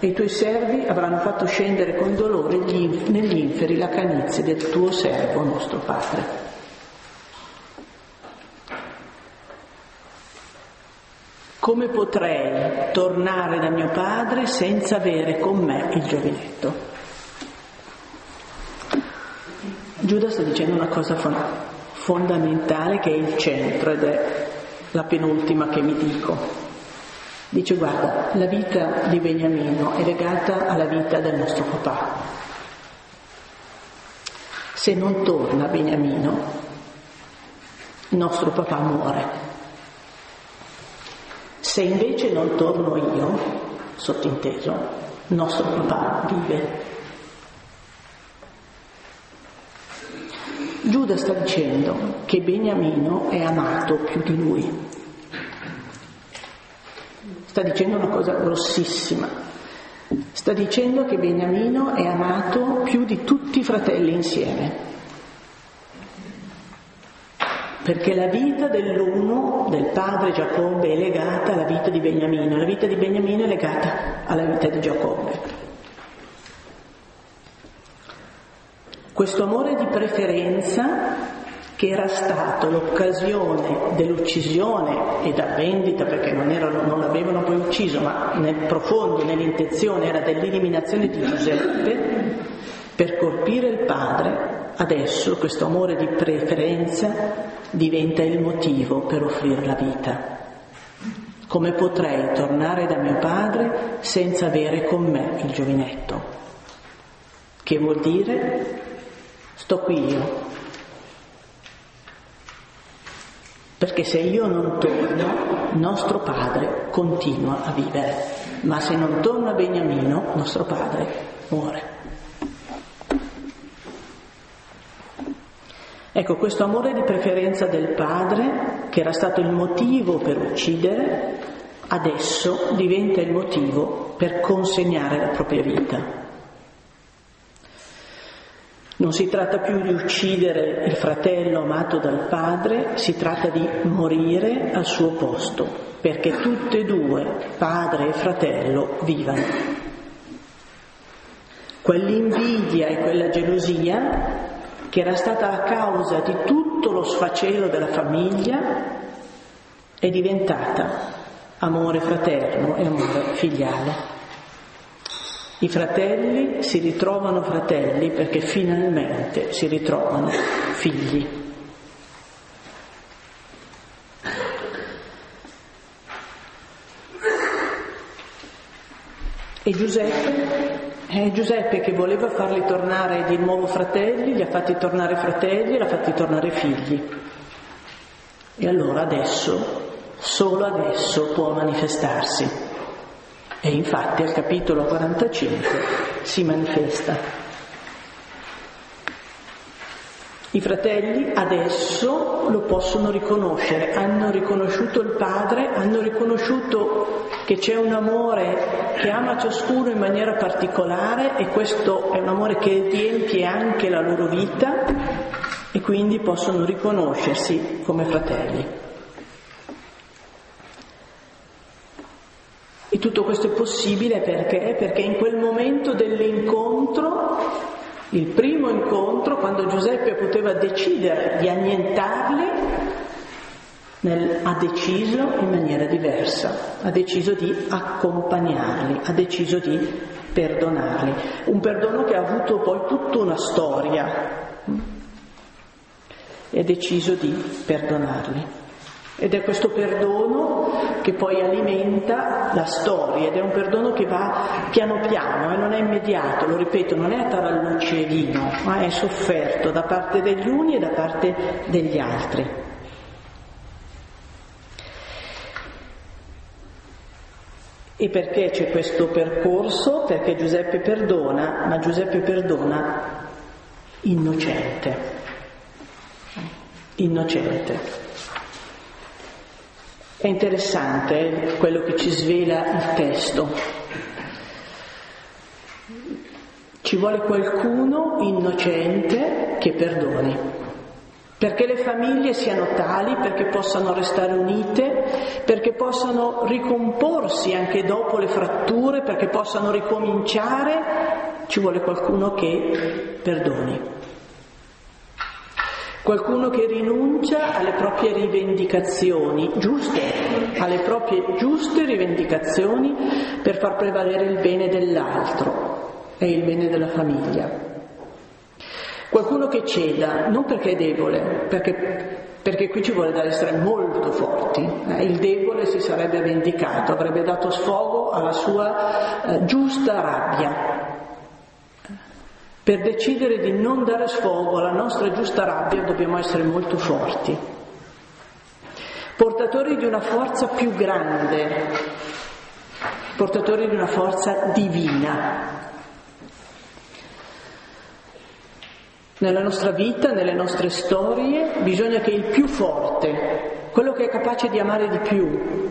A: e i tuoi servi avranno fatto scendere con dolore negli inferi la canizia del tuo servo, nostro Padre. Come potrei tornare da mio padre senza avere con me il giovinetto? Giuda sta dicendo una cosa fondamentale che è il centro ed è la penultima che mi dico. Dice guarda, la vita di Beniamino è legata alla vita del nostro papà. Se non torna Beniamino, nostro papà muore. Se invece non torno io, sottinteso, nostro papà vive. Giuda sta dicendo che Beniamino è amato più di lui. Sta dicendo una cosa grossissima. Sta dicendo che Beniamino è amato più di tutti i fratelli insieme. Perché la vita dell'uno, del padre Giacobbe, è legata alla vita di Beniamino, la vita di Beniamino è legata alla vita di Giacobbe. Questo amore di preferenza che era stato l'occasione dell'uccisione e da vendita, perché non, erano, non l'avevano poi ucciso, ma nel profondo, nell'intenzione era dell'eliminazione di Giuseppe, per colpire il padre, adesso questo amore di preferenza diventa il motivo per offrire la vita. Come potrei tornare da mio padre senza avere con me il giovinetto? Che vuol dire sto qui io. Perché se io non torno, nostro padre continua a vivere, ma se non torna Beniamino, nostro padre muore. Ecco, questo amore di preferenza del padre, che era stato il motivo per uccidere, adesso diventa il motivo per consegnare la propria vita. Non si tratta più di uccidere il fratello amato dal padre, si tratta di morire al suo posto, perché tutte e due, padre e fratello, vivano. Quell'invidia e quella gelosia, che era stata la causa di tutto lo sfacelo della famiglia, è diventata amore fraterno e amore filiale. I fratelli si ritrovano fratelli perché finalmente si ritrovano figli. E Giuseppe, eh, Giuseppe che voleva farli tornare di nuovo fratelli, li ha fatti tornare fratelli e li ha fatti tornare figli. E allora adesso, solo adesso può manifestarsi. E infatti al capitolo 45 si manifesta. I fratelli adesso lo possono riconoscere, hanno riconosciuto il padre, hanno riconosciuto che c'è un amore che ama ciascuno in maniera particolare e questo è un amore che riempie anche la loro vita e quindi possono riconoscersi come fratelli. E tutto questo è possibile perché? Perché in quel momento dell'incontro, il primo incontro, quando Giuseppe poteva decidere di annientarli, nel, ha deciso in maniera diversa, ha deciso di accompagnarli, ha deciso di perdonarli. Un perdono che ha avuto poi tutta una storia e ha deciso di perdonarli. Ed è questo perdono che poi alimenta la storia ed è un perdono che va piano piano e non è immediato, lo ripeto, non è a tarallucce e vino, ma è sofferto da parte degli uni e da parte degli altri. E perché c'è questo percorso? Perché Giuseppe perdona, ma Giuseppe perdona innocente. Innocente. È interessante quello che ci svela il testo. Ci vuole qualcuno innocente che perdoni, perché le famiglie siano tali, perché possano restare unite, perché possano ricomporsi anche dopo le fratture, perché possano ricominciare, ci vuole qualcuno che perdoni qualcuno che rinuncia alle proprie rivendicazioni giuste, alle proprie giuste rivendicazioni per far prevalere il bene dell'altro e il bene della famiglia. Qualcuno che ceda, non perché è debole, perché, perché qui ci vuole da essere molto forti. Eh, il debole si sarebbe vendicato, avrebbe dato sfogo alla sua eh, giusta rabbia, per decidere di non dare sfogo alla nostra giusta rabbia dobbiamo essere molto forti, portatori di una forza più grande, portatori di una forza divina. Nella nostra vita, nelle nostre storie, bisogna che il più forte, quello che è capace di amare di più,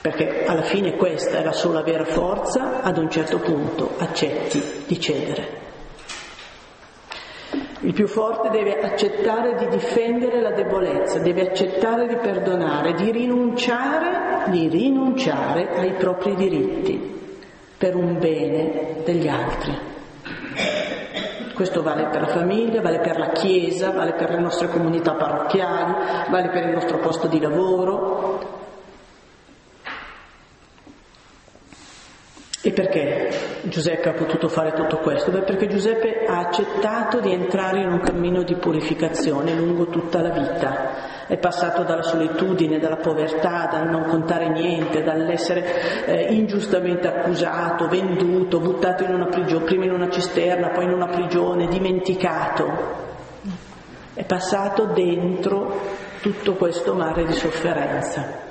A: perché alla fine questa è la sola vera forza, ad un certo punto accetti di cedere. Il più forte deve accettare di difendere la debolezza, deve accettare di perdonare, di rinunciare, di rinunciare ai propri diritti per un bene degli altri. Questo vale per la famiglia, vale per la Chiesa, vale per le nostre comunità parrocchiali, vale per il nostro posto di lavoro, E perché Giuseppe ha potuto fare tutto questo? Beh, perché Giuseppe ha accettato di entrare in un cammino di purificazione lungo tutta la vita. È passato dalla solitudine, dalla povertà, dal non contare niente, dall'essere eh, ingiustamente accusato, venduto, buttato in una prigione, prima in una cisterna, poi in una prigione, dimenticato. È passato dentro tutto questo mare di sofferenza.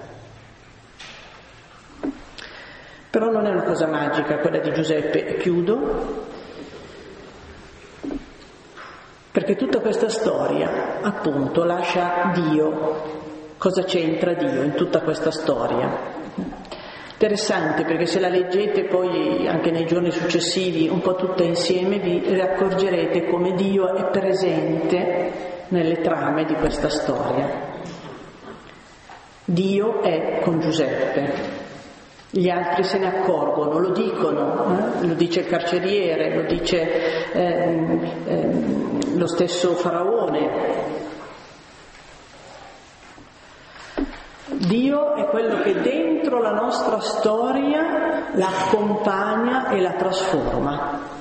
A: Però non è una cosa magica quella di Giuseppe, e chiudo, perché tutta questa storia appunto lascia Dio. Cosa c'entra Dio in tutta questa storia? Interessante perché se la leggete poi anche nei giorni successivi un po' tutta insieme vi accorgerete come Dio è presente nelle trame di questa storia. Dio è con Giuseppe, gli altri se ne accorgono, lo dicono, eh? lo dice il carceriere, lo dice ehm, ehm, lo stesso faraone. Dio è quello che dentro la nostra storia la accompagna e la trasforma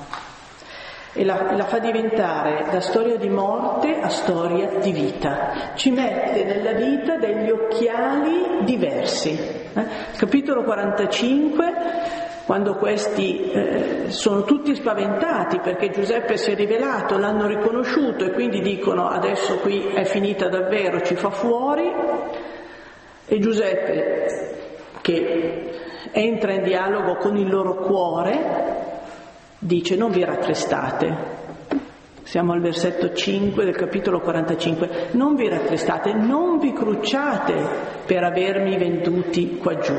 A: e la, la, fa diventare da storia di morte a storia di vita. Ci mette nella vita degli occhiali diversi. Eh? Capitolo 45, quando questi eh, sono tutti spaventati perché Giuseppe si è rivelato, l'hanno riconosciuto e quindi dicono adesso qui è finita davvero, ci fa fuori. E Giuseppe, che entra in dialogo con il loro cuore, dice non vi rattristate. Siamo al versetto 5 del capitolo 45. Non vi rattristate, non vi crucciate per avermi venduti qua giù.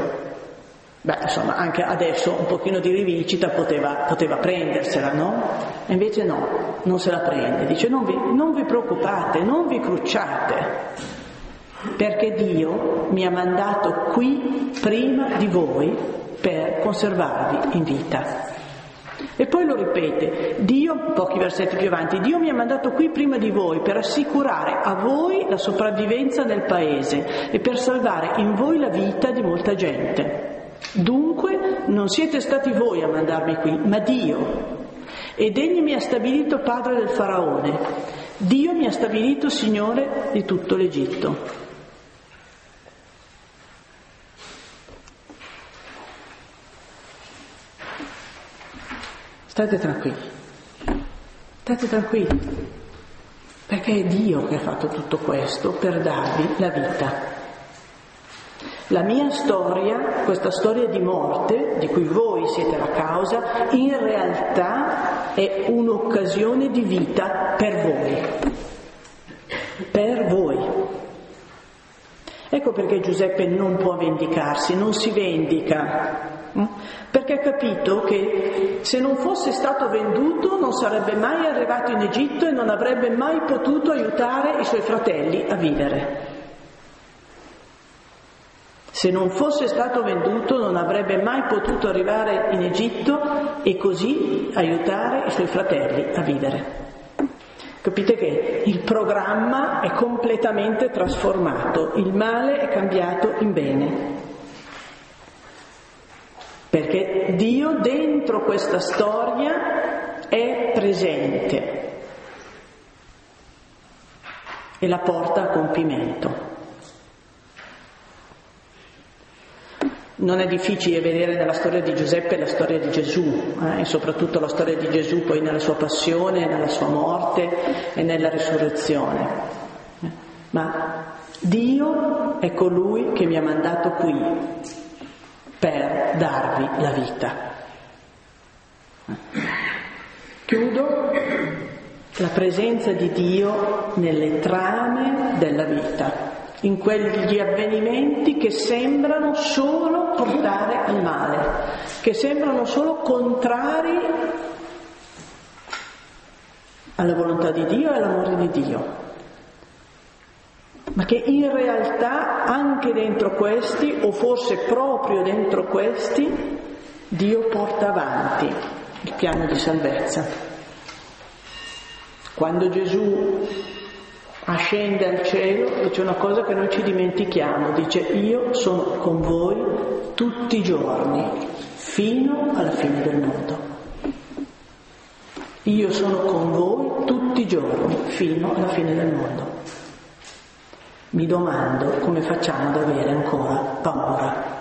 A: Beh, insomma, anche adesso un pochino di rivincita poteva, poteva prendersela, no? E invece no, non se la prende. Dice non vi, non vi preoccupate, non vi crucciate, perché Dio mi ha mandato qui prima di voi per conservarvi in vita. E poi lo ripete, Dio, pochi versetti più avanti, Dio mi ha mandato qui prima di voi per assicurare a voi la sopravvivenza nel paese e per salvare in voi la vita di molta gente. Dunque non siete stati voi a mandarmi qui, ma Dio. Ed egli mi ha stabilito padre del faraone. Dio mi ha stabilito signore di tutto l'Egitto. State tranquilli, state tranquilli, perché è Dio che ha fatto tutto questo per darvi la vita. La mia storia, questa storia di morte, di cui voi siete la causa, in realtà è un'occasione di vita per voi. Per voi. Ecco perché Giuseppe non può vendicarsi, non si vendica, Mm? perché ha capito che se non fosse stato venduto non sarebbe mai arrivato in Egitto e non avrebbe mai potuto aiutare i suoi fratelli a vivere. Se non fosse stato venduto non avrebbe mai potuto arrivare in Egitto e così aiutare i suoi fratelli a vivere. Capite che il programma è completamente trasformato, il male è cambiato in bene perché Dio dentro questa storia è presente e la porta a compimento. Non è difficile vedere nella storia di Giuseppe la storia di Gesù eh, e soprattutto la storia di Gesù poi nella sua passione, nella sua morte e nella risurrezione. Ma Dio è colui che mi ha mandato qui per darvi la vita. Chiudo la presenza di Dio nelle trame della vita, in quegli avvenimenti che sembrano solo portare al male, che sembrano solo contrari alla volontà di Dio e all'amore di Dio ma che in realtà anche dentro questi, o forse proprio dentro questi, Dio porta avanti il piano di salvezza. Quando Gesù ascende al cielo dice una cosa che noi ci dimentichiamo, dice io sono con voi tutti i giorni fino alla fine del mondo. Io sono con voi tutti i giorni fino alla fine del mondo. Mi domando come facciamo ad avere ancora paura.